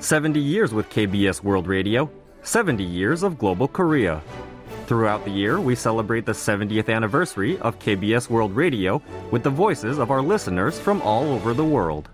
70 years with KBS World Radio, 70 years of global Korea. Throughout the year, we celebrate the 70th anniversary of KBS World Radio with the voices of our listeners from all over the world.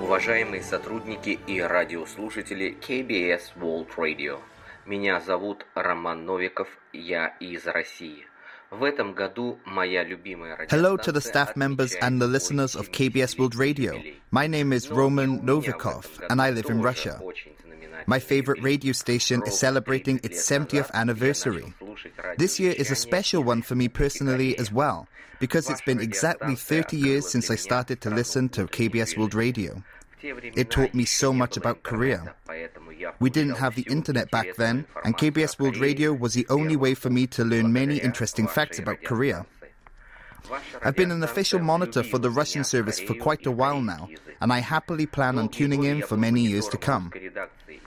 Уважаемые сотрудники и радиослушатели KBS World Radio. Меня зовут Роман Новиков, я из России. В этом году моя любимая Hello to the staff members and the listeners of KBS World Radio. My name is Roman Novikov and I live in Russia. My favorite radio station is celebrating its 70th anniversary. This year is a special one for me personally as well, because it's been exactly 30 years since I started to listen to KBS World Radio. It taught me so much about Korea. We didn't have the internet back then, and KBS World Radio was the only way for me to learn many interesting facts about Korea. I've been an official monitor for the Russian service for quite a while now, and I happily plan on tuning in for many years to come.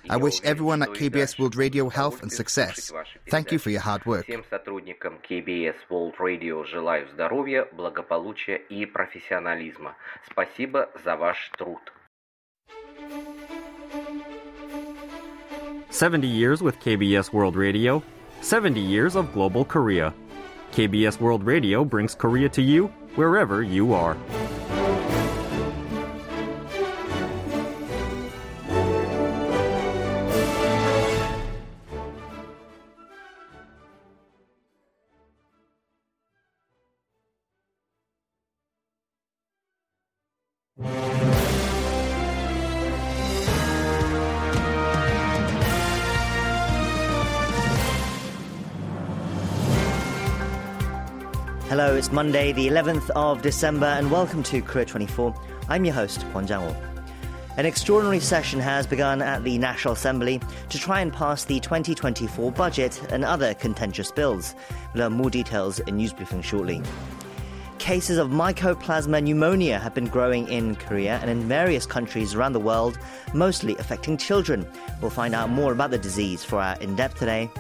I wish everyone at KBS World Radio health and success. Thank you for your hard work. Всем сотрудникам KBS World Radio желаю здоровья, благополучия и профессионализма. Спасибо за ваш труд. 70 years with KBS World Radio, 70 years of global Korea. KBS World Radio brings Korea to you wherever you are. Monday, the 11th of December, and welcome to Korea 24. I'm your host, Kwon Jang-woo. An extraordinary session has begun at the National Assembly to try and pass the 2024 budget and other contentious bills. We'll learn more details in news briefing shortly. Cases of mycoplasma pneumonia have been growing in Korea and in various countries around the world, mostly affecting children. We'll find out more about the disease for our in depth today.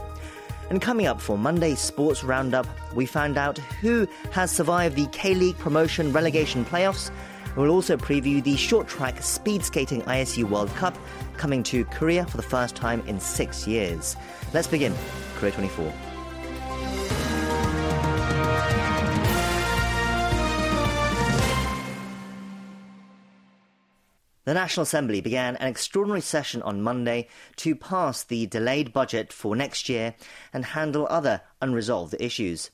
And coming up for Monday's Sports Roundup, we found out who has survived the K League promotion relegation playoffs. We'll also preview the short track speed skating ISU World Cup coming to Korea for the first time in six years. Let's begin. Korea 24. The National Assembly began an extraordinary session on Monday to pass the delayed budget for next year and handle other unresolved issues.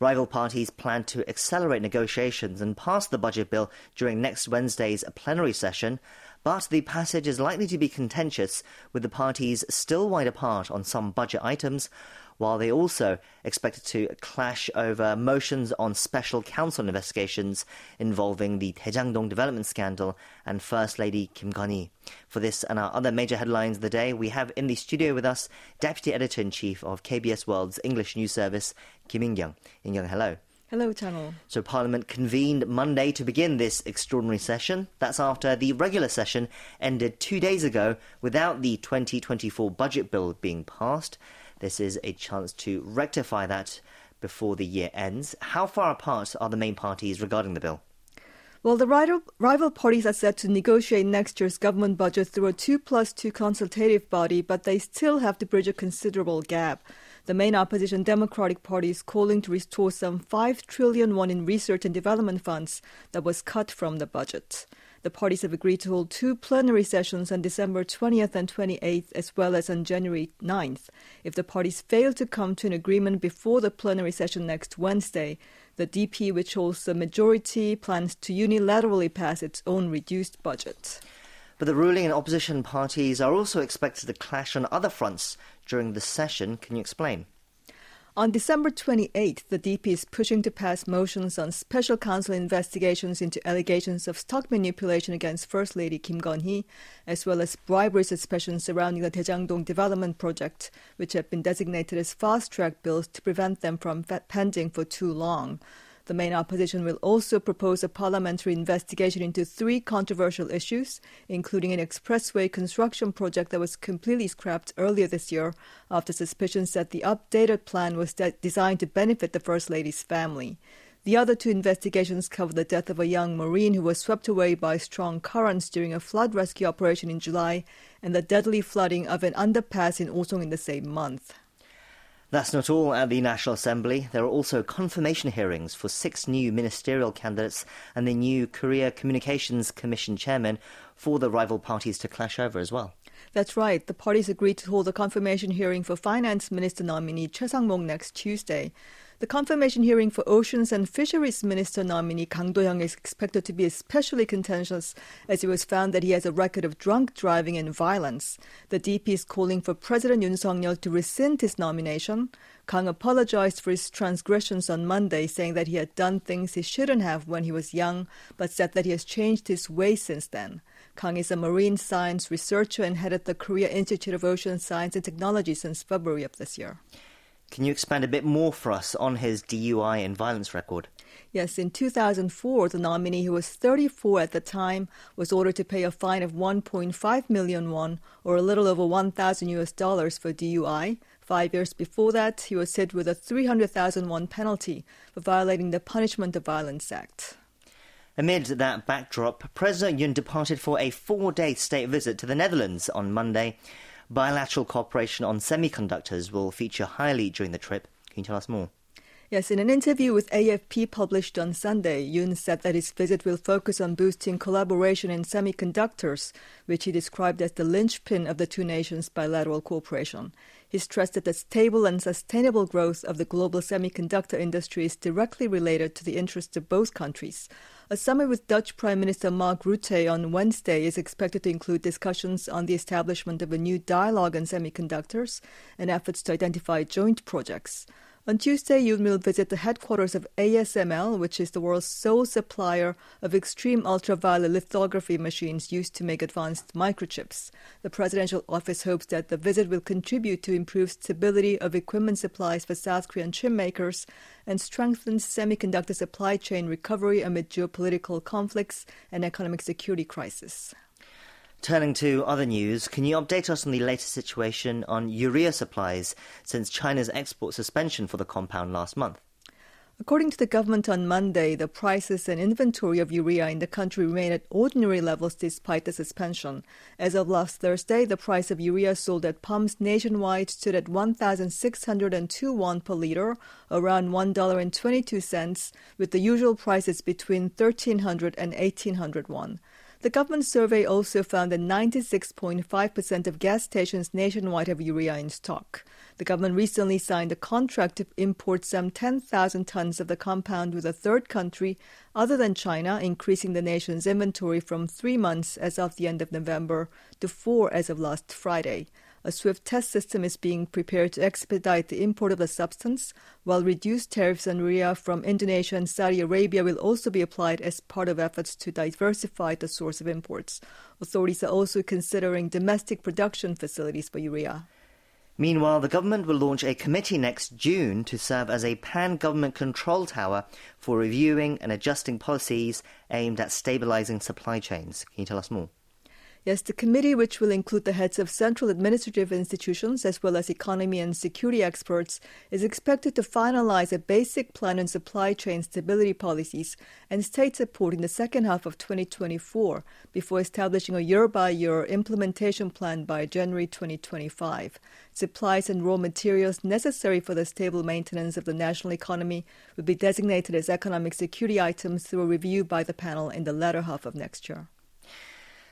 Rival parties plan to accelerate negotiations and pass the budget bill during next Wednesday's plenary session, but the passage is likely to be contentious with the parties still wide apart on some budget items, while they also expected to clash over motions on special counsel investigations involving the Daejangdong development scandal and First Lady Kim Keon-hee. For this and our other major headlines of the day, we have in the studio with us Deputy Editor-in-Chief of KBS World's English News Service, Kim In-kyung. In-kyung, hello. Hello, Channel. So Parliament convened Monday to begin this extraordinary session. That's after the regular session ended two days ago without the 2024 budget bill being passed. This is a chance to rectify that before the year ends. How far apart are the main parties regarding the bill? Well, the rival, rival parties are set to negotiate next year's government budget through a 2 plus 2 consultative body, but they still have to bridge a considerable gap. The main opposition Democratic Party is calling to restore some 5 trillion won in research and development funds that was cut from the budget. The parties have agreed to hold two plenary sessions on December 20th and 28th, as well as on January 9th. If the parties fail to come to an agreement before the plenary session next Wednesday, the DP, which holds the majority, plans to unilaterally pass its own reduced budget. But the ruling and opposition parties are also expected to clash on other fronts during the session. Can you explain? On December 28th, the DP is pushing to pass motions on special counsel investigations into allegations of stock manipulation against First Lady Kim Keon-hee, as well as bribery suspicions surrounding the Daejangdong development project, which have been designated as fast-track bills to prevent them from pending for too long. The main opposition will also propose a parliamentary investigation into three controversial issues, including an expressway construction project that was completely scrapped earlier this year after suspicions that the updated plan was de- designed to benefit the First Lady's family. The other two investigations cover the death of a young Marine who was swept away by strong currents during a flood rescue operation in July and the deadly flooding of an underpass in Osong in the same month. That's not all at the National Assembly. There are also confirmation hearings for six new ministerial candidates and the new Korea Communications Commission chairman for the rival parties to clash over as well. That's right. The parties agreed to hold a confirmation hearing for Finance Minister nominee Choi Sang-mok next Tuesday. The confirmation hearing for Oceans and Fisheries Minister nominee Kang Do-hyung is expected to be especially contentious as it was found that he has a record of drunk driving and violence. The DP is calling for President Yoon Suk-yeol to rescind his nomination. Kang apologized for his transgressions on Monday, saying that he had done things he shouldn't have when he was young, but said that he has changed his ways since then. Kang is a marine science researcher and headed the Korea Institute of Ocean Science and Technology since February of this year. Can you expand a bit more for us on his DUI and violence record? Yes, in 2004, the nominee, who was 34 at the time, was ordered to pay a fine of 1.5 million won, or a little over 1,000 US dollars, for DUI. Five years before that, he was hit with a 300,000 won penalty for violating the Punishment of Violence Act. Amid that backdrop, President Yoon departed for a four day state visit to the Netherlands on Monday. Bilateral cooperation on semiconductors will feature highly during the trip. Can you tell us more? Yes, in an interview with AFP published on Sunday, Yoon said that his visit will focus on boosting collaboration in semiconductors, which he described as the linchpin of the two nations' bilateral cooperation. He stressed that the stable and sustainable growth of the global semiconductor industry is directly related to the interests of both countries. A summit with Dutch Prime Minister Mark Rutte on Wednesday is expected to include discussions on the establishment of a new dialogue on semiconductors and efforts to identify joint projects. On Tuesday, Yoon will visit the headquarters of ASML, which is the world's sole supplier of extreme ultraviolet lithography machines used to make advanced microchips. The presidential office hopes that the visit will contribute to improved stability of equipment supplies for South Korean chip makers and strengthen semiconductor supply chain recovery amid geopolitical conflicts and economic security crisis. Turning to other news, can you update us on the latest situation on urea supplies since China's export suspension for the compound last month? According to the government on Monday, the prices and inventory of urea in the country remain at ordinary levels despite the suspension. As of last Thursday, the price of urea sold at pumps nationwide stood at 1,602 won per liter, around $1.22, with the usual prices between 1,300 and 1,800 won. The government survey also found that 96.5% of gas stations nationwide have urea in stock. The government recently signed a contract to import some 10,000 tons of the compound with a third country other than China, increasing the nation's inventory from three months as of the end of November to four as of last Friday. A swift test system is being prepared to expedite the import of the substance, while reduced tariffs on urea from Indonesia and Saudi Arabia will also be applied as part of efforts to diversify the source of imports. Authorities are also considering domestic production facilities for urea. Meanwhile, the government will launch a committee next June to serve as a pan government control tower for reviewing and adjusting policies aimed at stabilizing supply chains. Can you tell us more? Yes, the committee, which will include the heads of central administrative institutions as well as economy and security experts, is expected to finalize a basic plan on supply chain stability policies and state support in the second half of 2024 before establishing a year by year implementation plan by January 2025. Supplies and raw materials necessary for the stable maintenance of the national economy will be designated as economic security items through a review by the panel in the latter half of next year.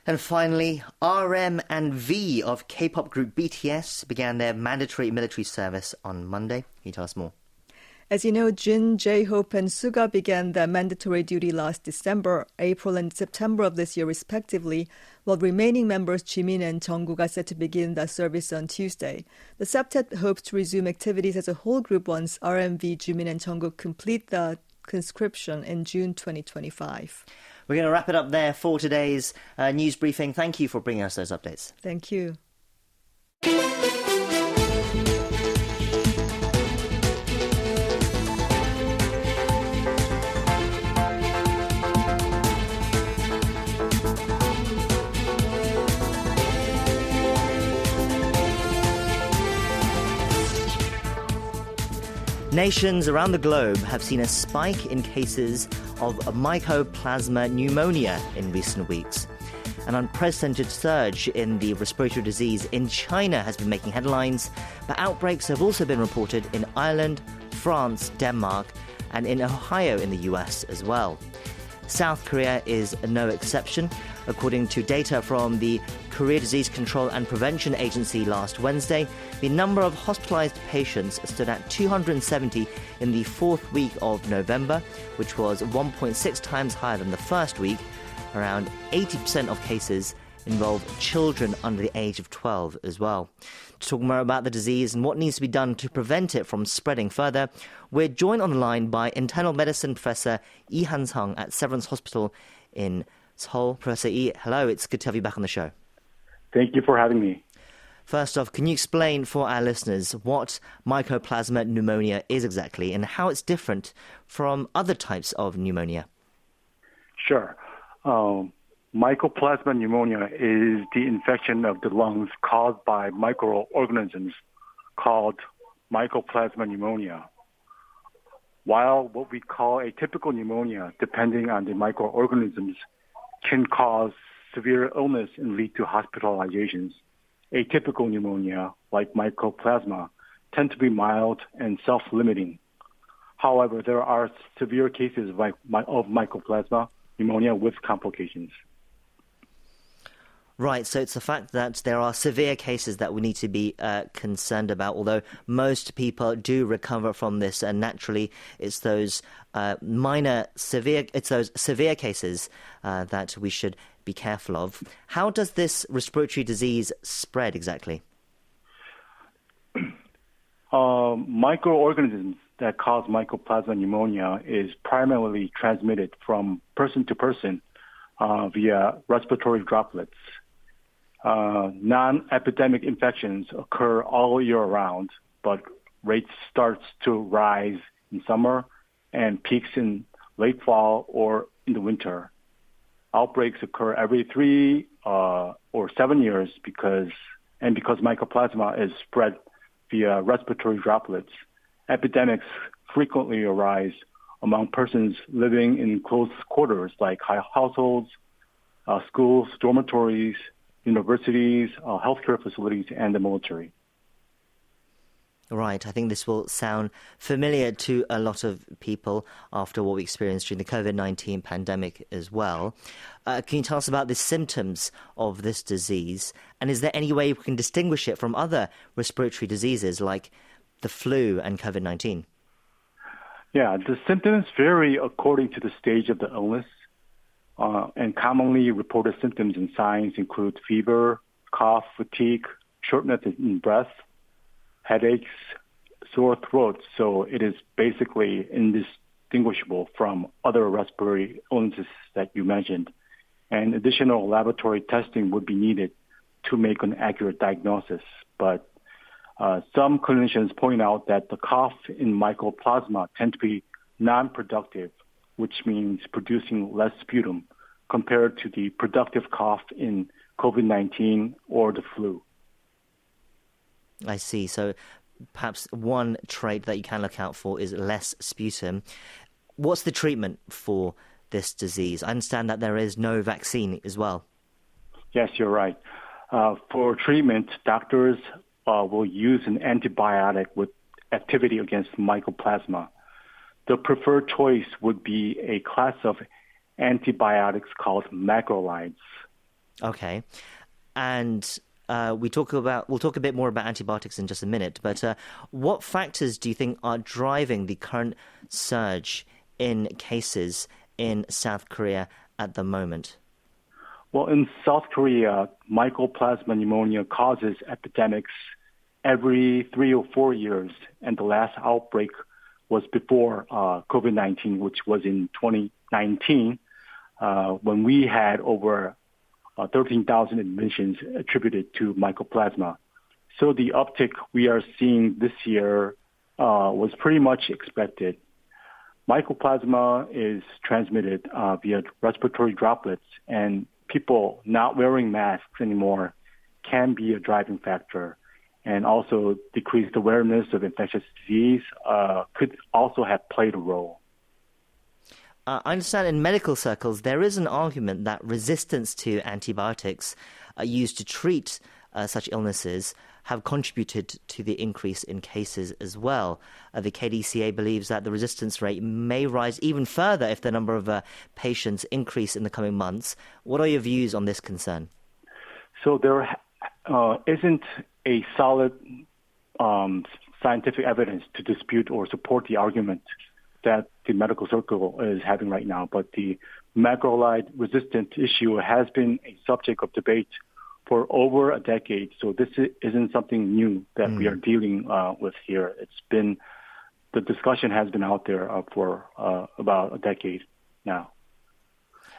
And finally, RM and V of K-pop group BTS began their mandatory military service on Monday. Can you tell us more? As you know, Jin, J-Hope, and Suga began their mandatory duty last December, April, and September of this year, respectively, while remaining members Jimin and Jungkook are set to begin their service on Tuesday. The septet hopes to resume activities as a whole group once RMV, Jimin, and Jungkook complete the conscription in June 2025. We're going to wrap it up there for today's uh, news briefing. Thank you for bringing us those updates. Thank you. Nations around the globe have seen a spike in cases of mycoplasma pneumonia in recent weeks. An unprecedented surge in the respiratory disease in China has been making headlines, but outbreaks have also been reported in Ireland, France, Denmark, and in Ohio in the US as well. South Korea is no exception. According to data from the Korea Disease Control and Prevention Agency last Wednesday, the number of hospitalized patients stood at 270 in the fourth week of November, which was 1.6 times higher than the first week. Around 80% of cases involve children under the age of 12 as well. To talk more about the disease and what needs to be done to prevent it from spreading further, we're joined on the line by internal medicine professor Yi Han Sung at Severance Hospital in Seoul. Professor Yi, hello, it's good to have you back on the show. Thank you for having me. First off, can you explain for our listeners what mycoplasma pneumonia is exactly and how it's different from other types of pneumonia? Sure. Um, mycoplasma pneumonia is the infection of the lungs caused by microorganisms called mycoplasma pneumonia. While what we call atypical pneumonia, depending on the microorganisms, can cause severe illness and lead to hospitalizations. Atypical pneumonia, like mycoplasma, tend to be mild and self-limiting. However, there are severe cases of, mycoplasma pneumonia with complications. Right, so it's the fact that there are severe cases that we need to be uh, concerned about, although most people do recover from this, and naturally it's those uh, minor severe, it's those severe cases uh, that we should be careful of. How does this respiratory disease spread exactly? Um, microorganisms that cause mycoplasma pneumonia is primarily transmitted from person to person uh, via respiratory droplets. Uh, non-epidemic infections occur all year round, but rates starts to rise in summer and peaks in late fall or in the winter. Outbreaks occur every three uh, or seven years because and because mycoplasma is spread via respiratory droplets. Epidemics frequently arise among persons living in close quarters like households, uh, schools, dormitories, universities, uh, healthcare facilities, and the military. Right. I think this will sound familiar to a lot of people after what we experienced during the COVID 19 pandemic as well. Uh, can you tell us about the symptoms of this disease? And is there any way we can distinguish it from other respiratory diseases like the flu and COVID 19? Yeah, the symptoms vary according to the stage of the illness. Uh, and commonly reported symptoms and signs include fever, cough, fatigue, shortness in breath, headaches, sore throat. So it is basically indistinguishable from other respiratory illnesses that you mentioned. And additional laboratory testing would be needed to make an accurate diagnosis. But uh, some clinicians point out that the cough in mycoplasma tend to be non-productive which means producing less sputum compared to the productive cough in COVID-19 or the flu. I see. So perhaps one trait that you can look out for is less sputum. What's the treatment for this disease? I understand that there is no vaccine as well. Yes, you're right. Uh, for treatment, doctors uh, will use an antibiotic with activity against mycoplasma the preferred choice would be a class of antibiotics called macrolides. Okay, and uh, we talk about we'll talk a bit more about antibiotics in just a minute. But uh, what factors do you think are driving the current surge in cases in South Korea at the moment? Well, in South Korea, mycoplasma pneumonia causes epidemics every three or four years, and the last outbreak was before uh, COVID-19, which was in 2019, uh, when we had over uh, 13,000 admissions attributed to mycoplasma. So the uptick we are seeing this year uh, was pretty much expected. Mycoplasma is transmitted uh, via respiratory droplets, and people not wearing masks anymore can be a driving factor. And also decreased awareness of infectious disease uh, could also have played a role. Uh, I understand in medical circles there is an argument that resistance to antibiotics uh, used to treat uh, such illnesses have contributed to the increase in cases as well. Uh, the KDCA believes that the resistance rate may rise even further if the number of uh, patients increase in the coming months. What are your views on this concern? So there uh, not a solid um, scientific evidence to dispute or support the argument that the medical circle is having right now, but the macrolide resistant issue has been a subject of debate for over a decade. So this isn't something new that mm. we are mm. dealing uh, with here. It's been the discussion has been out there uh, for uh, about a decade now,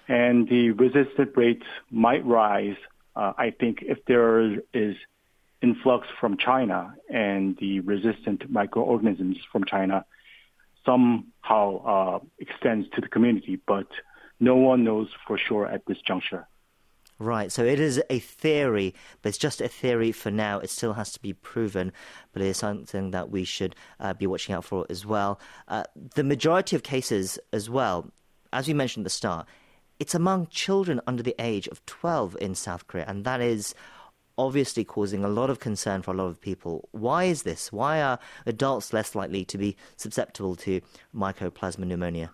and the resistant rates might rise. Uh, I think if there is influx from China and the resistant microorganisms from China somehow uh, extends to the community, but no one knows for sure at this juncture. Right, so it is a theory, but it's just a theory for now. It still has to be proven, but it is something that we should uh, be watching out for as well. Uh, the majority of cases, as well, as we mentioned at the start, it's among children under the age of 12 in South Korea, and that is obviously causing a lot of concern for a lot of people. Why is this? Why are adults less likely to be susceptible to mycoplasma pneumonia?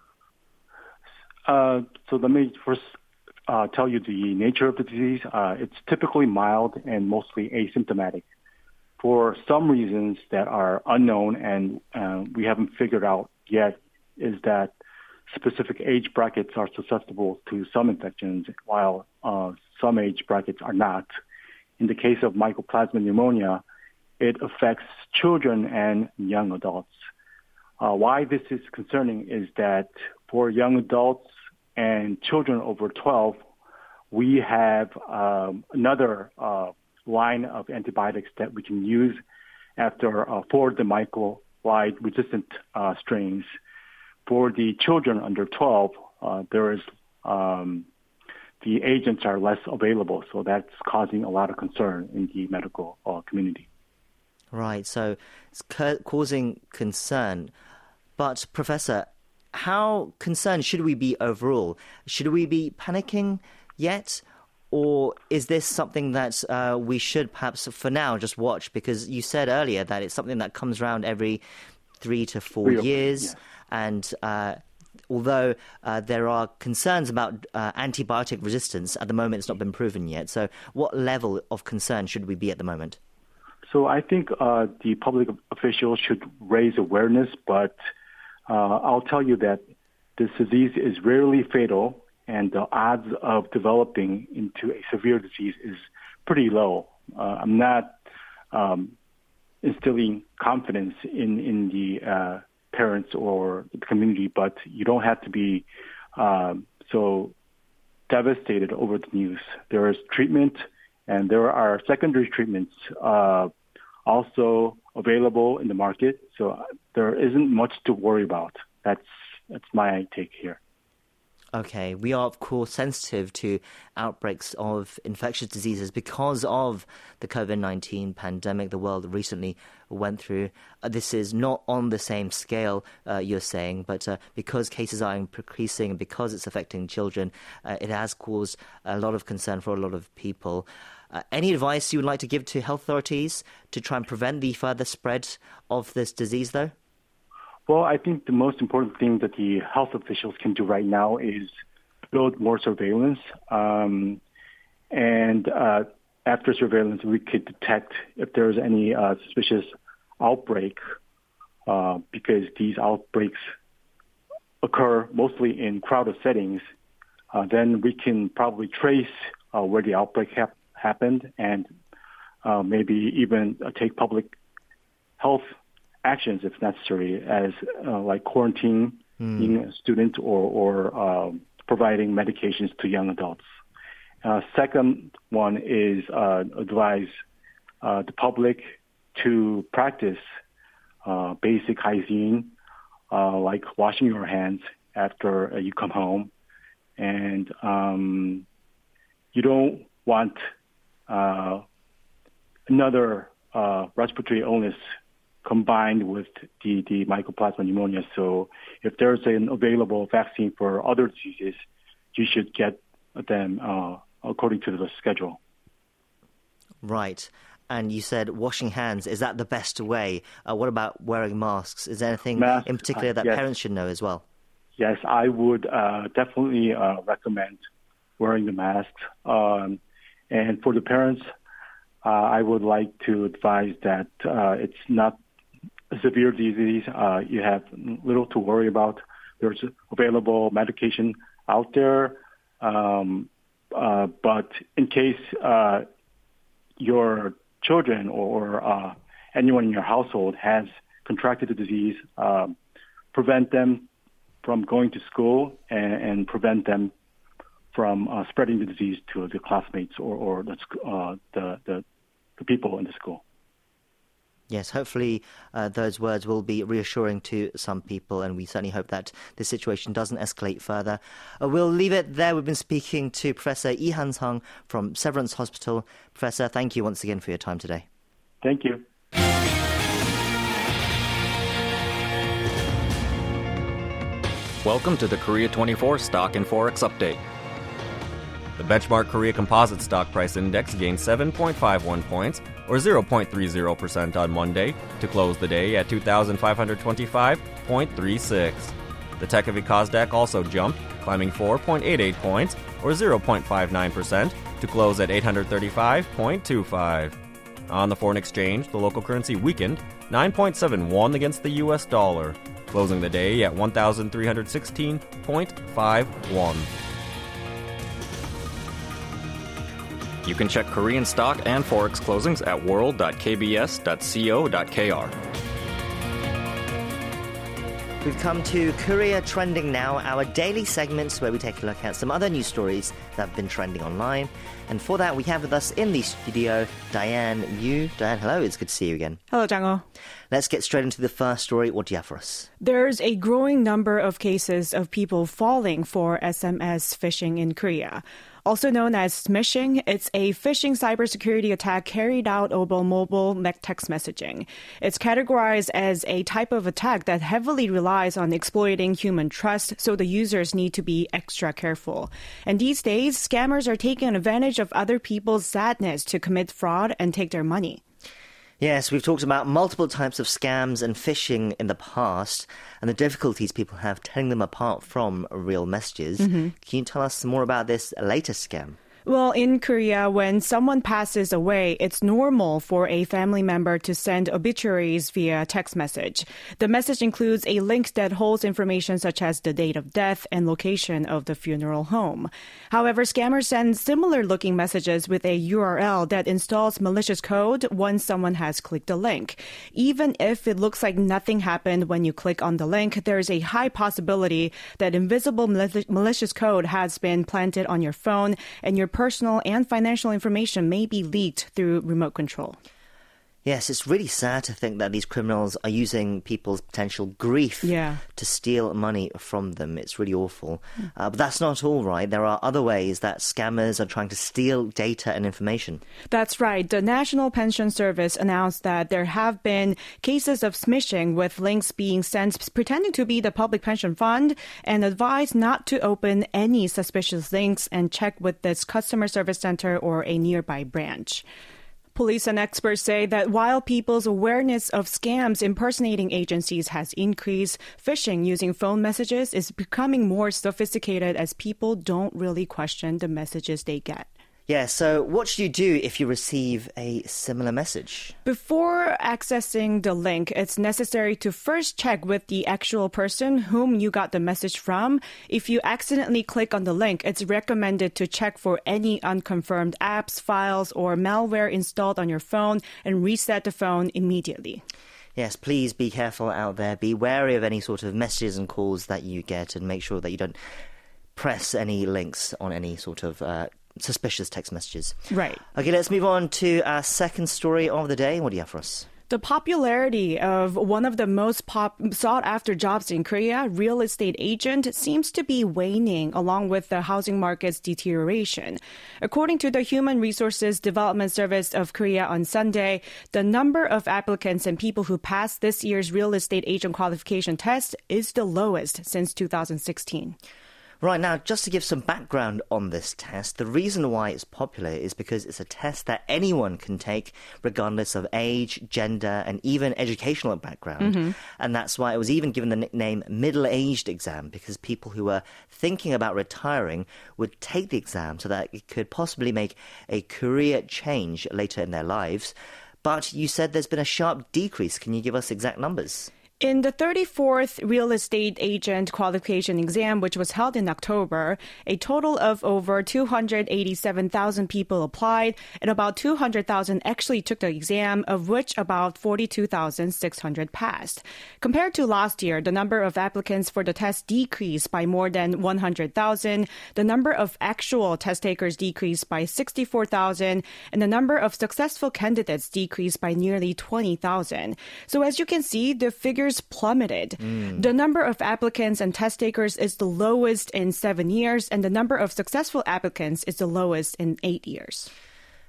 Uh, so let me first uh, tell you the nature of the disease. Uh, it's typically mild and mostly asymptomatic. For some reasons that are unknown and uh, we haven't figured out yet, is that specific age brackets are susceptible to some infections, while uh, some age brackets are not. In the case of mycoplasma pneumonia, it affects children and young adults. Uh, why this is concerning is that for young adults, and children over 12, we have um, another uh, line of antibiotics that we can use after uh, for the macrolide resistant uh, strains. For the children under 12, uh, there is um, the agents are less available, so that's causing a lot of concern in the medical uh, community. Right, so it's ca- causing concern. But, Professor, how concerned should we be overall? Should we be panicking yet? Or is this something that uh, we should perhaps for now just watch? Because you said earlier that it's something that comes around every three to four three years. And uh, although uh, there are concerns about uh, antibiotic resistance, at the moment it's not been proven yet. So, what level of concern should we be at the moment? So, I think uh, the public officials should raise awareness, but uh, I'll tell you that this disease is rarely fatal, and the odds of developing into a severe disease is pretty low. Uh, I'm not um, instilling confidence in in the parents or the community, but you don't have to be um, so devastated over the news. There is treatment, and there are secondary treatments uh, also available in the market. So there isn't much to worry about. That's that's my take here. Okay, we are of course sensitive to outbreaks of infectious diseases because of the COVID 19 pandemic the world recently went through. Uh, this is not on the same scale, uh, you're saying, but uh, because cases are increasing and because it's affecting children, uh, it has caused a lot of concern for a lot of people. Uh, any advice you would like to give to health authorities to try and prevent the further spread of this disease, though? Well, I think the most important thing that the health officials can do right now is build more surveillance. Um, and uh, after surveillance, we could detect if there's any uh, suspicious outbreak uh, because these outbreaks occur mostly in crowded settings. Uh, then we can probably trace uh, where the outbreak happened happened and uh, maybe even take public health actions if necessary, as uh, like quarantining mm. students or, or um, providing medications to young adults. Uh, second one is uh, advise uh, the public to practice basic hygiene, like washing your hands after you come home, and um, you don't want uh, another uh, respiratory illness combined with the, the mycoplasma pneumonia. So if there's an available vaccine for other diseases, you should get them uh, according to the schedule. Right. And you said washing hands. Is that the best way? Uh, what about wearing masks? Is there anything in particular uh, that yes. parents should know as well? Yes, I would uh, definitely uh, recommend wearing the mask. Um, and for the parents, uh, I would like to advise that uh, it's not severe disease. Uh, you have little to worry about. There's available medication out there. Um, uh, but in case uh, your children or uh, anyone in your household has contracted the disease, um, prevent them from going to school and, and prevent them from uh, spreading the disease to the classmates or, or the, uh, the, the, the people in the school. Yes, hopefully uh, those words will be reassuring to some people, and we certainly hope that this situation doesn't escalate further. Uh, we'll leave it there. We've been speaking to Professor Yi Han Sung from Severance Hospital. Professor, thank you once again for your time today. Thank you. Welcome to the Korea 24 Stock and Forex Update. The benchmark Korea Composite Stock Price Index gained 7.51 points, or 0.30% on Monday, to close the day at 2,525.36. The tech-heavy Kosdaq also jumped, climbing 4.88 points, or 0.59%, to close at 835.25. On the foreign exchange, the local currency weakened 9.71 against the US dollar, closing the day at 1,316.51. You can check Korean stock and forex closings at world.kbs.co.kr. We've come to Korea Trending Now, our daily segments where we take a look at some other news stories that have been trending online. And for that, we have with us in the studio Diane Yu. Diane, hello, it's good to see you again. Hello, Jang-woo. Let's get straight into the first story. What do you have for us? There's a growing number of cases of people falling for SMS phishing in Korea. Also known as smishing, it's a phishing cybersecurity attack carried out over mobile text messaging. It's categorized as a type of attack that heavily relies on exploiting human trust, so the users need to be extra careful. And these days, scammers are taking advantage of other people's sadness to commit fraud and take their money. Yes, we've talked about multiple types of scams and phishing in the past and the difficulties people have telling them apart from real messages. Mm-hmm. Can you tell us more about this latest scam? Well, in Korea, when someone passes away, it's normal for a family member to send obituaries via text message. The message includes a link that holds information such as the date of death and location of the funeral home. However, scammers send similar looking messages with a URL that installs malicious code once someone has clicked the link. Even if it looks like nothing happened when you click on the link, there's a high possibility that invisible mali- malicious code has been planted on your phone and your personal and financial information may be leaked through remote control. Yes, it's really sad to think that these criminals are using people's potential grief Yeah. to steal money from them. It's really awful. Uh, but that's not all right. There are other ways that scammers are trying to steal data and information. That's right. The National Pension Service announced that there have been cases of smishing with links being sent pretending to be the public pension fund and advised not to open any suspicious links and check with this customer service center or a nearby branch. Police and experts say that while people's awareness of scams impersonating agencies has increased, phishing using phone messages is becoming more sophisticated as people don't really question the messages they get. Yeah, so what should you do if you receive a similar message? Before accessing the link, it's necessary to first check with the actual person whom you got the message from. If you accidentally click on the link, it's recommended to check for any unconfirmed apps, files, or malware installed on your phone and reset the phone immediately. Yes, please be careful out there. Be wary of any sort of messages and calls that you get and make sure that you don't press any links on any sort of uh, suspicious text messages. Right. Okay, let's move on to our second story of the day. What do you have for us? The popularity of one of the most pop- sought after jobs in Korea, real estate agent, seems to be waning along with the housing market's deterioration. According to the Human Resources Development Service of Korea on Sunday, the number of applicants and people who passed this year's real estate agent qualification test is the lowest since 2016. Right now, just to give some background on this test, the reason why it's popular is because it's a test that anyone can take, regardless of age, gender, and even educational background. Mm-hmm. And that's why it was even given the nickname middle aged exam, because people who were thinking about retiring would take the exam so that it could possibly make a career change later in their lives. But you said there's been a sharp decrease. Can you give us exact numbers? In the 34th real estate agent qualification exam, which was held in October, a total of over 287,000 people applied, and about 200,000 actually took the exam, of which about 42,600 passed. Compared to last year, the number of applicants for the test decreased by more than 100,000. The number of actual test takers decreased by 64,000, and the number of successful candidates decreased by nearly 20,000. So as you can see, the figure plummeted. Mm. The number of applicants and test takers is the lowest in seven years, and the number of successful applicants is the lowest in eight years.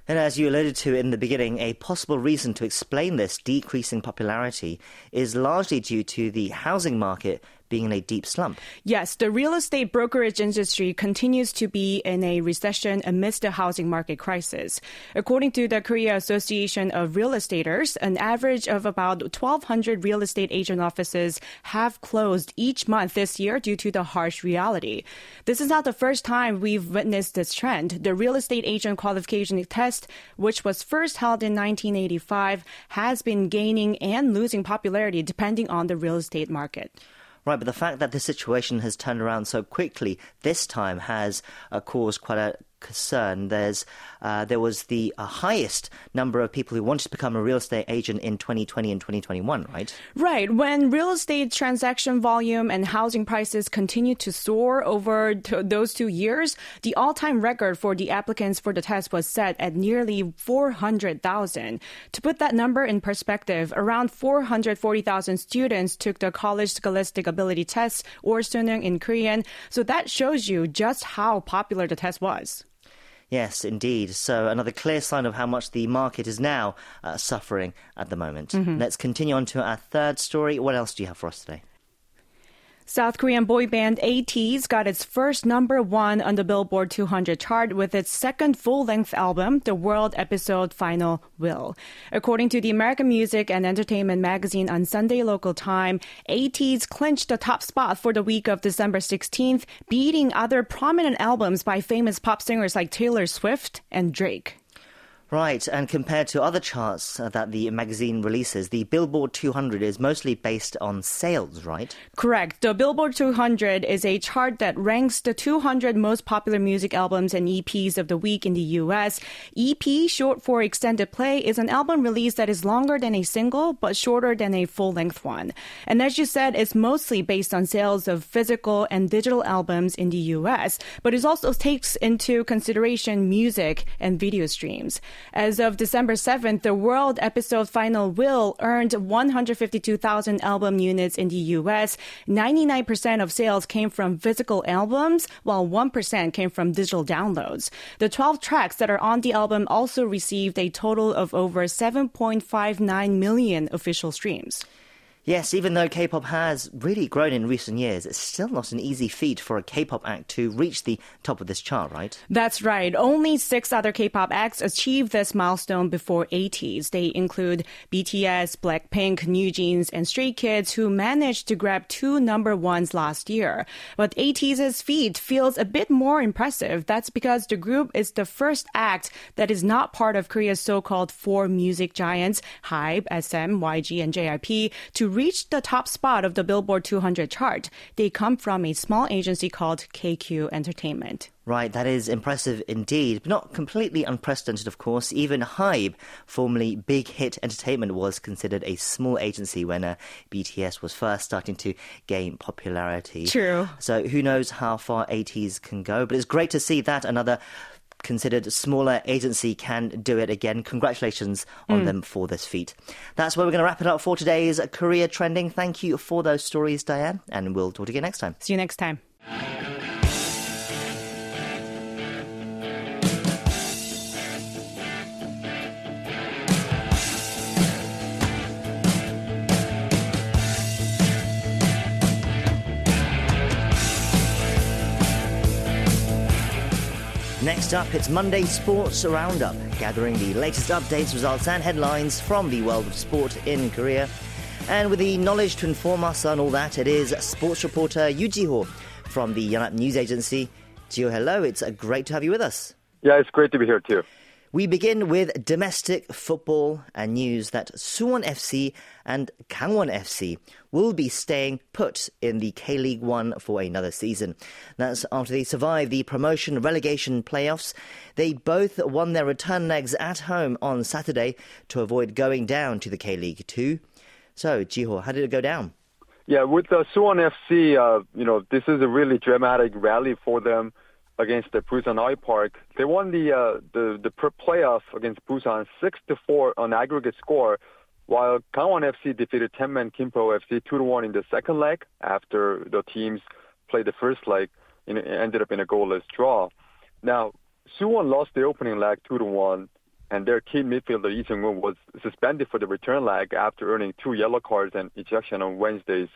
And as you alluded to in the beginning, a possible reason to explain this decreasing popularity is largely due to the housing market being in a deep slump. Yes, the real estate brokerage industry continues to be in a recession amidst the housing market crisis. According to the Korea Association of Real Estaters, an average of about 1,200 real estate agent offices have closed each month this year due to the harsh reality. This is not the first time we've witnessed this trend. The real estate agent qualification test, which was first held in 1985, has been gaining and losing popularity depending on the real estate market. Right, but the fact that the situation has turned around so quickly this time has uh, caused quite a concern. There's uh, there was the uh, highest number of people who wanted to become a real estate agent in 2020 and 2021, right? Right. When real estate transaction volume and housing prices continued to soar over t- those two years, the all-time record for the applicants for the test was set at nearly 400,000. To put that number in perspective, around 440,000 students took the College Scholastic Ability Test or Suneung in Korean. So that shows you just how popular the test was. Yes, indeed. So another clear sign of how much the market is now uh, suffering at the moment. Mm-hmm. Let's continue on to our third story. What else do you have for us today? South Korean boy band ATEEZ got its first number one on the Billboard 200 chart with its second full length album, The World Episode Final Will. According to the American Music and Entertainment magazine on Sunday local time, ATEEZ clinched the top spot for the week of December 16th, beating other prominent albums by famous pop singers like Taylor Swift and Drake. Right, and compared to other charts that the magazine releases, the Billboard 200 is mostly based on sales, right? Correct. The Billboard 200 is a chart that ranks the 200 most popular music albums and EPs of the week in the US. EP, short for extended play, is an album release that is longer than a single but shorter than a full length one. And as you said, it's mostly based on sales of physical and digital albums in the US, but it also takes into consideration music and video streams. As of December 7th, the world episode Final Will earned 152,000 album units in the US. 99% of sales came from physical albums, while 1% came from digital downloads. The 12 tracks that are on the album also received a total of over 7.59 million official streams. Yes, even though K-pop has really grown in recent years, it's still not an easy feat for a K-pop act to reach the top of this chart, right? That's right. Only six other K-pop acts achieved this milestone before ATEEZ. They include BTS, Blackpink, NewJeans, and Stray Kids, who managed to grab two number ones last year. But ATEEZ's feat feels a bit more impressive. That's because the group is the first act that is not part of Korea's so-called four music giants, HYBE, SM, YG, and JYP, to reached the top spot of the Billboard 200 chart. They come from a small agency called KQ Entertainment. Right, that is impressive indeed, but not completely unprecedented, of course. Even HYBE, formerly Big Hit Entertainment, was considered a small agency when uh, BTS was first starting to gain popularity. True. So who knows how far ATEEZ can go, but it's great to see that another considered smaller agency can do it again. Congratulations on mm. them for this feat. That's where we're going to wrap it up for today's Korea Trending. Thank you for those stories, Diane, and we'll talk to you again next time. See you next time. Next up, it's Monday Sports Roundup, gathering the latest updates, results, and headlines from the world of sport in Korea. And with the knowledge to inform us on all that, it is sports reporter Yu Ji-ho from the Yonhap News Agency. Jiho, hello. It's uh, great to have you with us. Yeah, it's great to be here too. We begin with domestic football and news that Suwon FC and Gangwon FC will be staying put in the K League One for another season. That's after they survived the promotion relegation playoffs. They both won their return legs at home on Saturday to avoid going down to the K League Two. So, Jiho, how did it go down? Yeah, with the Suwon FC, uh, you know, this is a really dramatic rally for them against the Busan IPark. They won the uh, the the playoff against Busan six to four on aggregate score, while Gangwon FC defeated Tenman Gimpo FC two to one in the second leg after the teams played the first leg and ended up in a goalless draw. Now Suwon lost the opening leg two to one, and their key midfielder Lee Seung was suspended for the return leg after earning two yellow cards and ejection on Wednesday's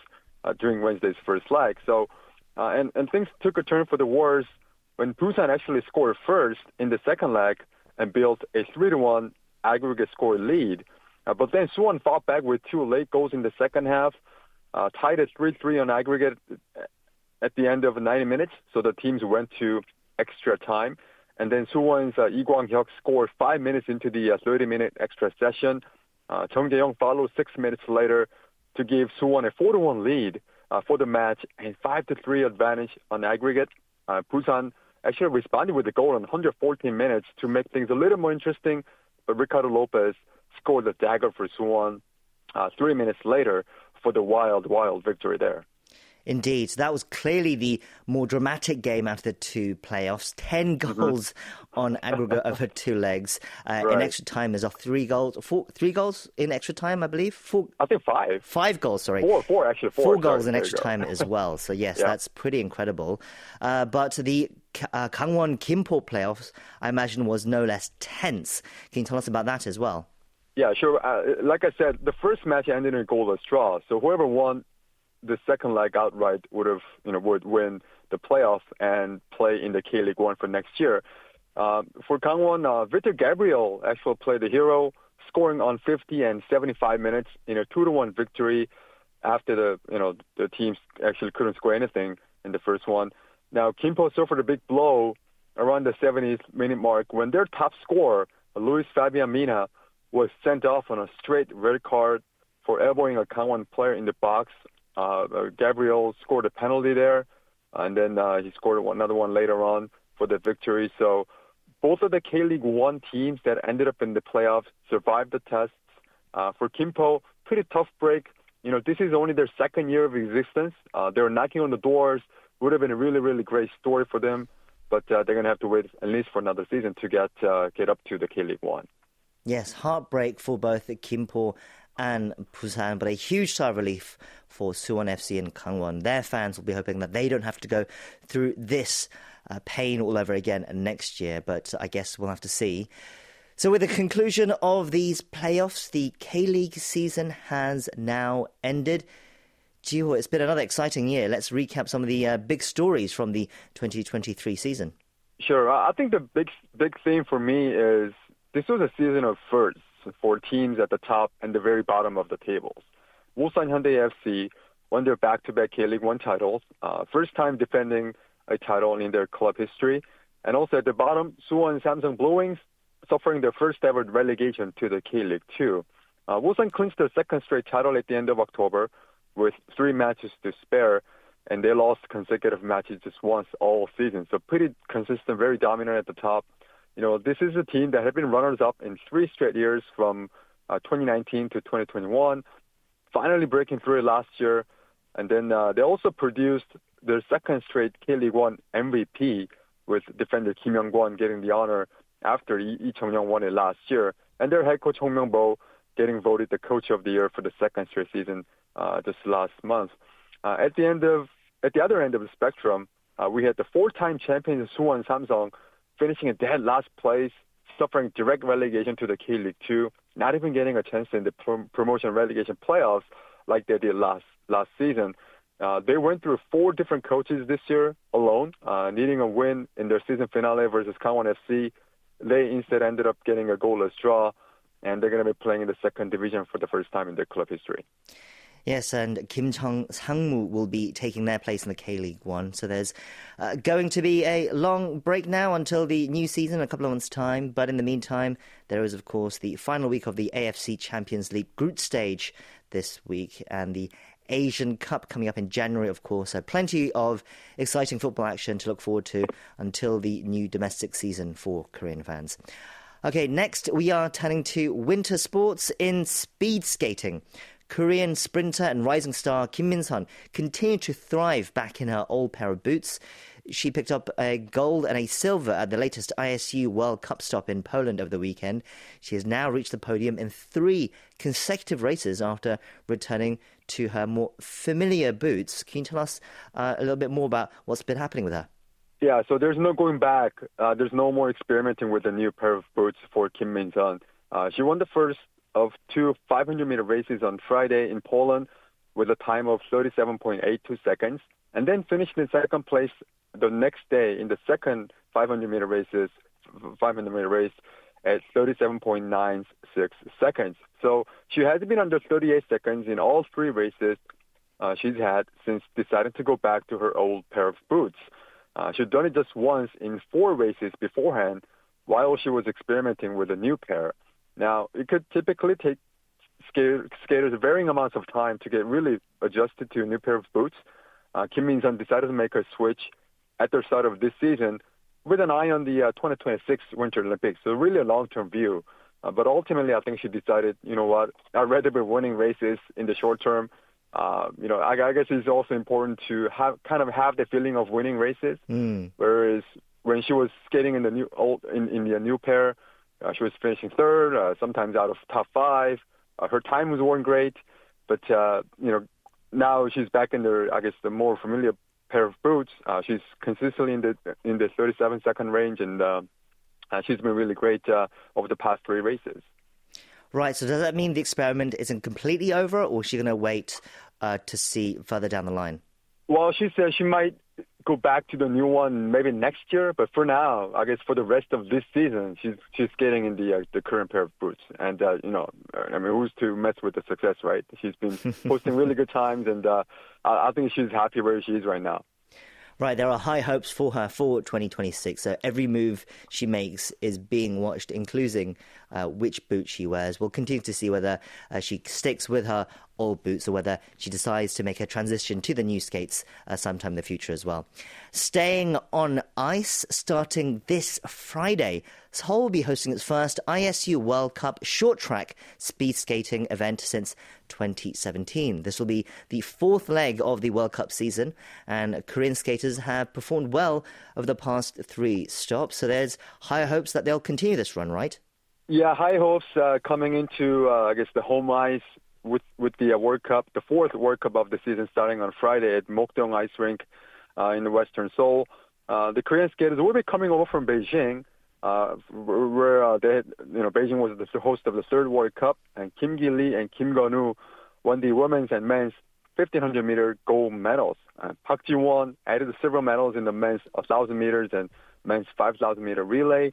uh, during Wednesday's first leg. So. Uh, and, and things took a turn for the worse when Busan actually scored first in the second leg and built a 3 to 1 aggregate score lead. Uh, but then Suwon fought back with two late goals in the second half, uh, tied at 3 3 on aggregate at the end of 90 minutes. So the teams went to extra time. And then Suwon's uh, Lee Kwang-hyuk scored five minutes into the uh, 30 minute extra session. Uh, Chung Jae-young followed six minutes later to give Suwon a 4 to 1 lead uh, for the match and 5 to 3 advantage on aggregate. Uh, Busan actually responded with a goal in 114 minutes to make things a little more interesting. But Ricardo Lopez scored the dagger for Suwon uh, three minutes later for the wild, wild victory there. Indeed. So that was clearly the more dramatic game out of the two playoffs. 10 mm-hmm. goals mm-hmm. on aggregate over two legs. Uh, right. In extra time, is a three goals, four, three goals in extra time, I believe. Four, I think five. Five goals, sorry. Four, four actually. Four, four goals in extra time as well. So, yes, yeah. that's pretty incredible. Uh, but the uh, Gangwon Gimpo playoffs, I imagine, was no less tense. Can you tell us about that as well? Yeah, sure. Uh, like I said, the first match ended in a goalless draw. So whoever won the second leg outright would have, you know, would win the playoff and play in the K League One for next year. Uh, for Gangwon, uh, Victor Gabriel actually played the hero, scoring on 50 and 75 minutes in a two to one victory. After the, you know, the teams actually couldn't score anything in the first one. Now, Gimpo suffered a big blow around the 70th minute mark when their top scorer, Luis Fabian Mina, was sent off on a straight red card for elbowing a Gangwon player in the box uh, Gabriel scored a penalty there, and then uh, he scored another one later on for the victory. So both of the K League One teams that ended up in the playoffs survived the tests. Uh, for Gimpo, pretty tough break. You know, this is only their second year of existence. Uh, they're knocking on the doors. Would have been a really, really great story for them, but uh, they're going to have to wait at least for another season to get uh, get up to the K League One. Yes, heartbreak for both Gimpo and Busan, but a huge sigh of relief for Suwon FC and Gangwon. Their fans will be hoping that they don't have to go through this uh, pain all over again next year, but I guess we'll have to see. So, with the conclusion of these playoffs, the K League season has now ended. Jiho, it's been another exciting year. Let's recap some of the uh, big stories from the 2023 season. Sure. I think the big big thing for me is this was a season of firsts for teams at the top and the very bottom of the tables. Ulsan Hyundai FC won their back-to-back K-League One titles, uh, first time defending a title in their club history. And also at the bottom, Suwon Samsung Blue Wings suffering their first ever relegation to the K-League Two. Uh, clinched their second straight title at the end of October with three matches to spare, and they lost consecutive matches just once all season. So pretty consistent, very dominant at the top you know, this is a team that had been runners-up in three straight years from uh, 2019 to 2021, finally breaking through last year. And then uh, they also produced their second straight K-League One MVP with defender Kim Young-kwon getting the honor after Lee Chung-yong won it last year, and their head coach Hong Myung-bo getting voted the coach of the year for the second straight season uh, just last month. Uh, at the end of at the other end of the spectrum, uh, we had the four-time champions Suwon Samsung finishing in dead last place, suffering direct relegation to the K-League 2, not even getting a chance in the prom- promotion relegation playoffs like they did last last season. Uh, they went through four different coaches this year alone, uh, needing a win in their season finale versus Gangwon FC. They instead ended up getting a goalless draw, and they're going to be playing in the second division for the first time in their club history. Yes, and Gimcheon Sangmu will be taking their place in the K League One. So there's uh, going to be a long break now until the new season, a couple of months' time. But in the meantime, there is, of course, the final week of the AFC Champions League group stage this week, and the Asian Cup coming up in January, of course. So plenty of exciting football action to look forward to until the new domestic season for Korean fans. Okay, next we are turning to winter sports in speed skating. Korean sprinter and rising star Kim Min-sun continued to thrive back in her old pair of boots. She picked up a gold and a silver at the latest ISU World Cup stop in Poland over the weekend. She has now reached the podium in three consecutive races after returning to her more familiar boots. Can you tell us uh, a little bit more about what's been happening with her? Yeah, so there's no going back. Uh, there's no more experimenting with a new pair of boots for Kim Min-sun. Uh, she won the first of two 500 meter races on Friday in Poland with a time of 37.82 seconds, and then finished in second place the next day in the second 500 meter races, 500 meter race at 37.96 seconds. So she has been under 38 seconds in all three races uh, she's had since deciding to go back to her old pair of boots. Uh, she'd done it just once in four races beforehand while she was experimenting with a new pair. Now, it could typically take skaters varying amounts of time to get really adjusted to a new pair of boots. Uh, Kim Min-sun decided to make a switch at the start of this season with an eye on the uh, 2026 Winter Olympics. So really a long-term view. Uh, but ultimately, I think she decided, you know what, I'd rather be winning races in the short term. Uh, you know, I, I guess it's also important to have kind of have the feeling of winning races. Mm. Whereas when she was skating in the new old in, in the new pair, uh, she was finishing third, uh, sometimes out of top five. Uh, her time was weren't great, but uh, you know now she's back in the I guess the more familiar pair of boots. Uh, she's consistently in the in the 37 second range, and uh, uh, she's been really great uh, over the past three races. Right. So does that mean the experiment isn't completely over, or is she going to wait uh, to see further down the line? Well, she said she might go back to the new one maybe next year. But for now, I guess for the rest of this season, she's she's getting in the uh, the current pair of boots. And uh, you know, I mean, who's to mess with the success, right? She's been posting really good times, and uh, I, I think she's happy where she is right now. Right, there are high hopes for her for 2026. So every move she makes is being watched, including uh, which boot she wears. We'll continue to see whether uh, she sticks with her old boots or whether she decides to make a transition to the new skates uh, sometime in the future as well. Staying on ice, starting this Friday, Seoul will be hosting its first ISU World Cup short track speed skating event since 2017. This will be the fourth leg of the World Cup season, and Korean skaters have performed well over the past three stops, so there's higher hopes that they'll continue this run, right? Yeah, high hopes uh, coming into, uh, I guess, the home ice with with the uh, World Cup, the fourth World Cup of the season, starting on Friday at Mokdong Ice Rink uh, in the Western Seoul. Uh, the Korean skaters will be coming over from Beijing, uh, where they, had, you know, Beijing was the host of the third World Cup, and Kim Gil-li and Kim Gun-woo won the women's and men's 1500 meter gold medals. Park Ji-won added several medals in the men's 1000 meters and men's 5000 meter relay.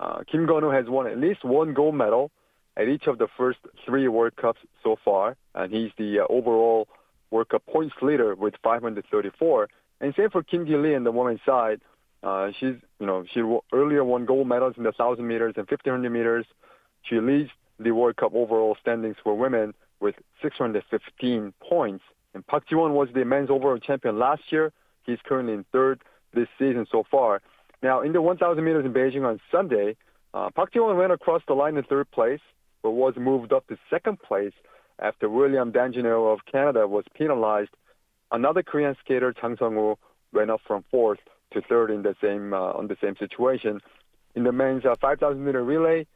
Uh, Kim Gun-woo has won at least one gold medal at each of the first three World Cups so far, and he's the uh, overall World Cup points leader with 534. And same for Kim Gil-li on the women's side. Uh, she's, you know, she earlier won gold medals in the 1,000 meters and 1,500 meters. She leads the World Cup overall standings for women with 615 points. And Park Ji-won was the men's overall champion last year. He's currently in third this season so far. Now, in the 1,000 meters in Beijing on Sunday, uh, Park Ji-won went across the line in third place but was moved up to second place after William Dandjinou of Canada was penalized. Another Korean skater, Chang Sung-woo, went up from fourth to third in the same uh, on the same situation. In the men's uh, 5,000 meter relay,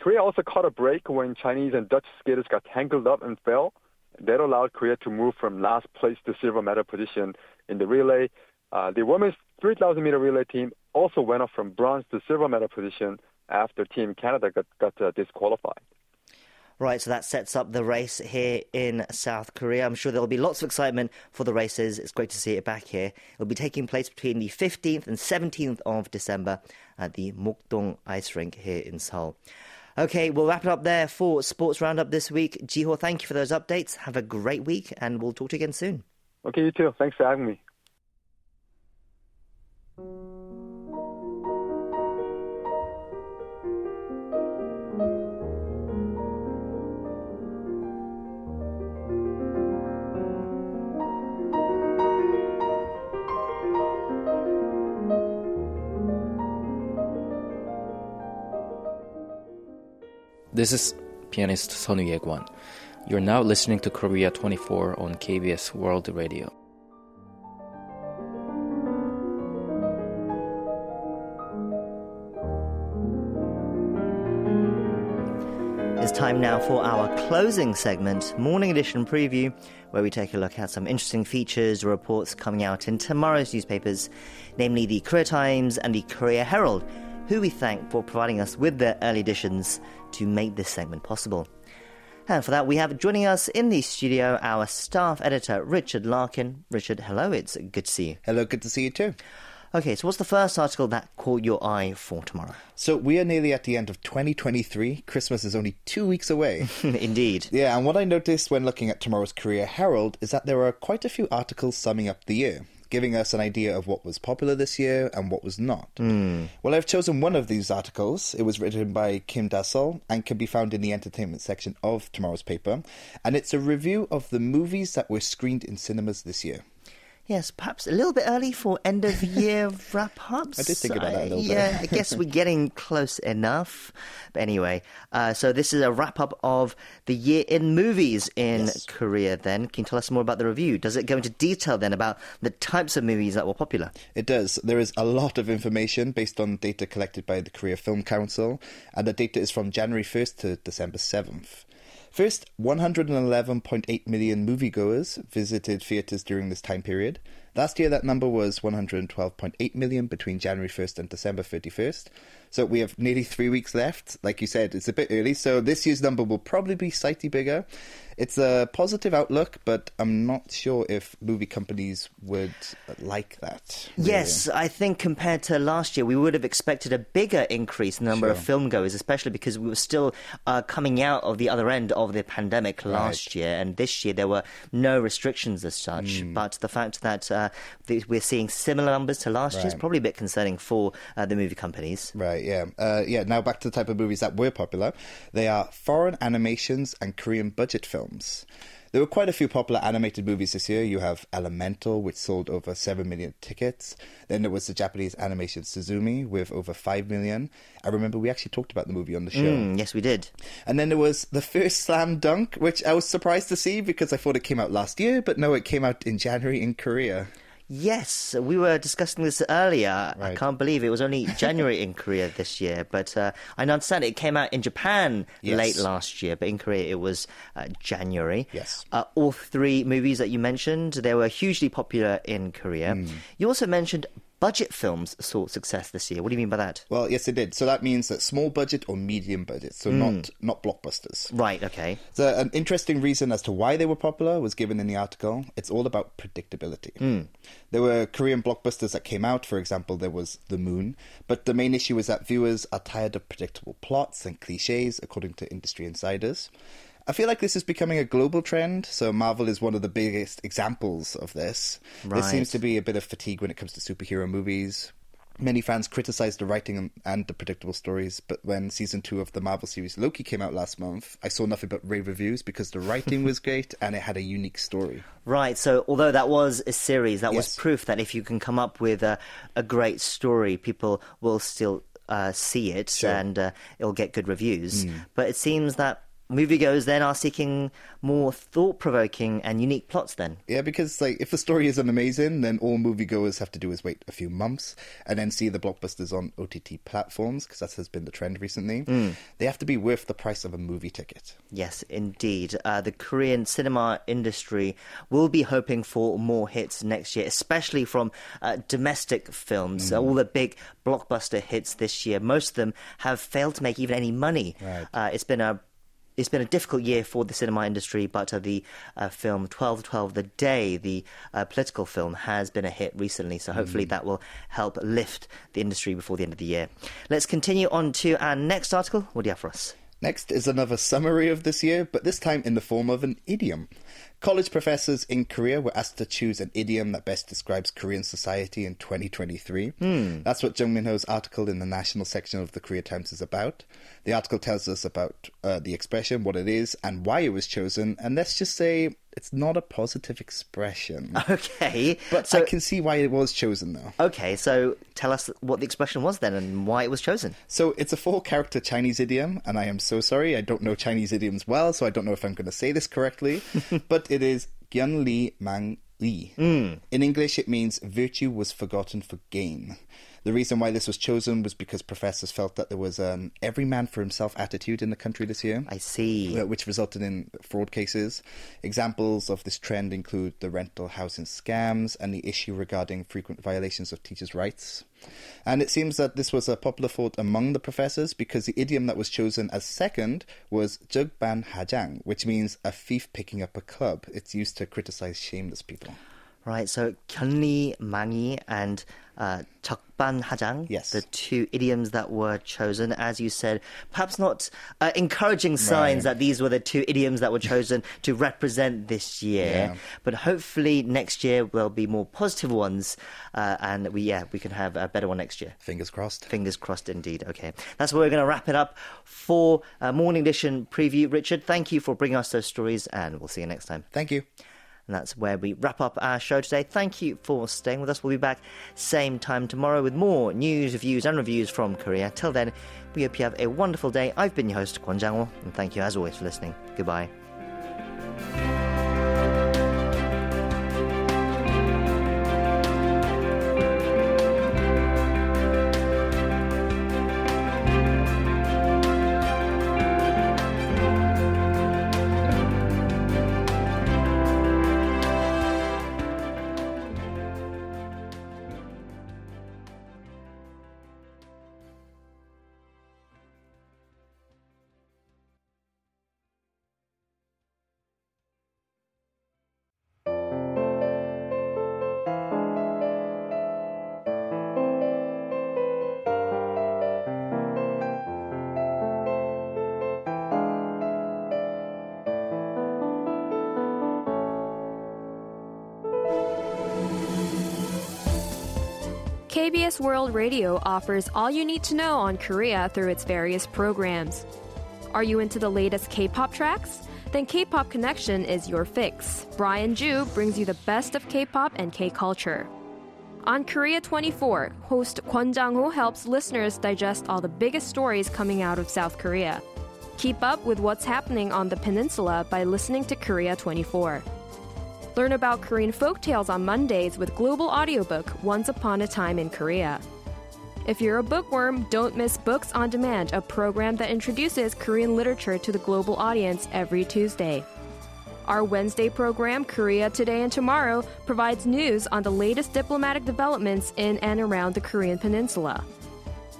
Korea also caught a break when Chinese and Dutch skaters got tangled up and fell. That allowed Korea to move from last place to silver medal position in the relay. Uh, the women's 3,000 meter relay team also went up from bronze to silver medal position after Team Canada got, got uh, disqualified. Right, so that sets up the race here in South Korea. I'm sure there'll be lots of excitement for the races. It's great to see it back here. It'll be taking place between the 15th and 17th of December at the Mokdong Ice Rink here in Seoul. Okay, we'll wrap it up there for Sports Roundup this week. Jiho, thank you for those updates. Have a great week, and we'll talk to you again soon. Okay, you too. Thanks for having me. This is pianist Sunwoo Yekwon. You're now listening to Korea 24 on KBS World Radio. It's time now for our closing segment, Morning Edition Preview, where we take a look at some interesting features or reports coming out in tomorrow's newspapers, namely the Korea Times and the Korea Herald, who we thank for providing us with their early editions to make this segment possible. And for that, we have joining us in the studio our staff editor, Richard Larkin. Richard, hello, it's good to see you. Hello, good to see you too. Okay, so what's the first article that caught your eye for tomorrow? So we are nearly at the end of 2023. Christmas is only two weeks away. Indeed. Yeah, and what I noticed when looking at tomorrow's Korea Herald is that there are quite a few articles summing up the year, giving us an idea of what was popular this year and what was not. Mm. Well, I've chosen one of these articles. It was written by Kim Da-sol and can be found in the entertainment section of tomorrow's paper. And it's a review of the movies that were screened in cinemas this year. Yes, perhaps a little bit early for end of year wrap ups. I did think about that a little bit. Yeah, I guess we're getting close enough. But anyway, uh, so this is a wrap up of the year in movies in Yes. Korea then. Can you tell us more about the review? Does it go into detail then about the types of movies that were popular? It does. There is a lot of information based on data collected by the Korea Film Council, and the data is from January 1st to December 7th. First, 111.8 million moviegoers visited theatres during this time period. Last year, that number was 112.8 million between January 1st and December 31st. So we have nearly three weeks left. Like you said, it's a bit early, so this year's number will probably be slightly bigger. It's a positive outlook, but I'm not sure if movie companies would like that. really. Yes, I think compared to last year, we would have expected a bigger increase in the number of Sure. film goers, especially because we were still uh, coming out of the other end of the pandemic last year, and this year there were no restrictions as such. Hmm. But the fact that uh, th- we're seeing similar numbers to last year is probably a bit concerning for uh, the movie companies. Right, yeah. Uh, yeah, now back to the type of movies that were popular. They are foreign animations and Korean budget films. There were quite a few popular animated movies this year. You have Elemental, which sold over 7 million tickets. Then there was the Japanese animation Suzume with over 5 million. I remember we actually talked about the movie on the show. Mm, yes, we did. And then there was the first Slam Dunk, which I was surprised to see because I thought it came out last year, but no, it came out in January in Korea. Yes, we were discussing this earlier. I can't believe it was only January in Korea this year, but uh, I understand it came out in Japan Yes. late last year, but in Korea it was uh, January. Yes. Uh, all three movies that you mentioned, they were hugely popular in Korea. Hmm. You also mentioned budget films saw success this year. What do you mean by that? Well, yes, it did. So that means that small budget or medium budget, so not hmm. not blockbusters. Right, okay. So an interesting reason as to why they were popular was given in the article. It's all about predictability. Hmm. There were Korean blockbusters that came out, for example, there was The Moon, but the main issue is that viewers are tired of predictable plots and cliches, according to industry insiders. I feel like this is becoming a global trend, so Marvel is one of the biggest examples of this. There seems to be a bit of fatigue when it comes to superhero movies. Many fans criticized the writing and the predictable stories, but when season two of the Marvel series Loki came out last month, I saw nothing but rave reviews because the writing was great and it had a unique story. Right, so although that was a series, that was proof that if you can come up with a, a great story, people will still uh, see it Sure. and uh, it'll get good reviews. But it seems that moviegoers then are seeking more thought-provoking and unique plots then. Yeah, because like if the story isn't amazing, then all moviegoers have to do is wait a few months and then see the blockbusters on OTT platforms because that has been the trend recently. Mm. They have to be worth the price of a movie ticket. Yes, indeed. Uh, the Korean cinema industry will be hoping for more hits next year, especially from uh, domestic films. Mm. all the big blockbuster hits this year, most of them have failed to make even any money. Right. Uh, it's been a it's been a difficult year for the cinema industry, but uh, the uh, film 12 12 The Day, the uh, political film, has been a hit recently. So hopefully that will help lift the industry before the end of the year. Let's continue on to our next article. What do you have for us? Next is another summary of this year, but this time in the form of an idiom. College professors in Korea were asked to choose an idiom that best describes Korean society in 2023. That's what Jung Min Ho's article in the national section of the Korea Times is about. The article tells us about uh, the expression, what it is, and why it was chosen, and let's just say it's not a positive expression. Okay. But so, I can see why it was chosen, though. okay, so tell us what the expression was then and why it was chosen. So it's a four character Chinese idiom, and I am so sorry, I don't know Chinese idioms well, so I don't know if I'm going to say this correctly, but it is Gyun Li Mang Li. Hmm. In English, it means virtue was forgotten for gain. The reason why this was chosen was because professors felt that there was an every man for himself attitude in the country this year. I see. uh, which resulted in fraud cases. Examples of this trend include the rental housing scams and the issue regarding frequent violations of teachers' rights. And it seems that this was a popular thought among the professors because the idiom that was chosen as second was jugban hajang, which means a thief picking up a club. It's used to criticize shameless people. Right, so 견리 망이 and uh, 적반 하장, Yes. the two idioms that were chosen, as you said, perhaps not uh, encouraging signs Right. that these were the two idioms that were chosen to represent this year. Yeah. But hopefully next year there'll be more positive ones, uh, and we yeah we can have a better one next year. Fingers crossed. Fingers crossed indeed. Okay. That's where we're going to wrap it up for uh, Morning Edition preview. Richard, thank you for bringing us those stories, and we'll see you next time. Thank you. And that's where we wrap up our show today. Thank you for staying with us. We'll be back same time tomorrow with more news, views, and reviews from Korea. Till then, we hope you have a wonderful day. I've been your host, Kwon Jang-woo, and thank you as always for listening. Goodbye. Offers all you need to know on Korea through its various programs. Are you into the latest K pop tracks? Then K pop Connection is your fix. Brian Ju brings you the best of K pop and K culture. On Korea 24, host Kwon Jang-woo helps listeners digest all the biggest stories coming out of South Korea. Keep up with what's happening on the peninsula by listening to Korea 24. Learn about Korean folktales on Mondays with global audiobook Once Upon a Time in Korea. If you're a bookworm, don't miss Books on Demand, a program that introduces Korean literature to the global audience every Tuesday. Our Wednesday program, Korea Today and Tomorrow, provides news on the latest diplomatic developments in and around the Korean peninsula.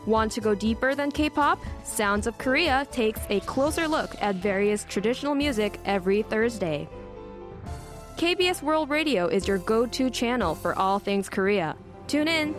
Want to go deeper than K pop? Sounds of Korea takes a closer look at various traditional music every Thursday. KBS World Radio is your go to channel for all things Korea. Tune in.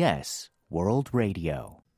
KBS World Radio.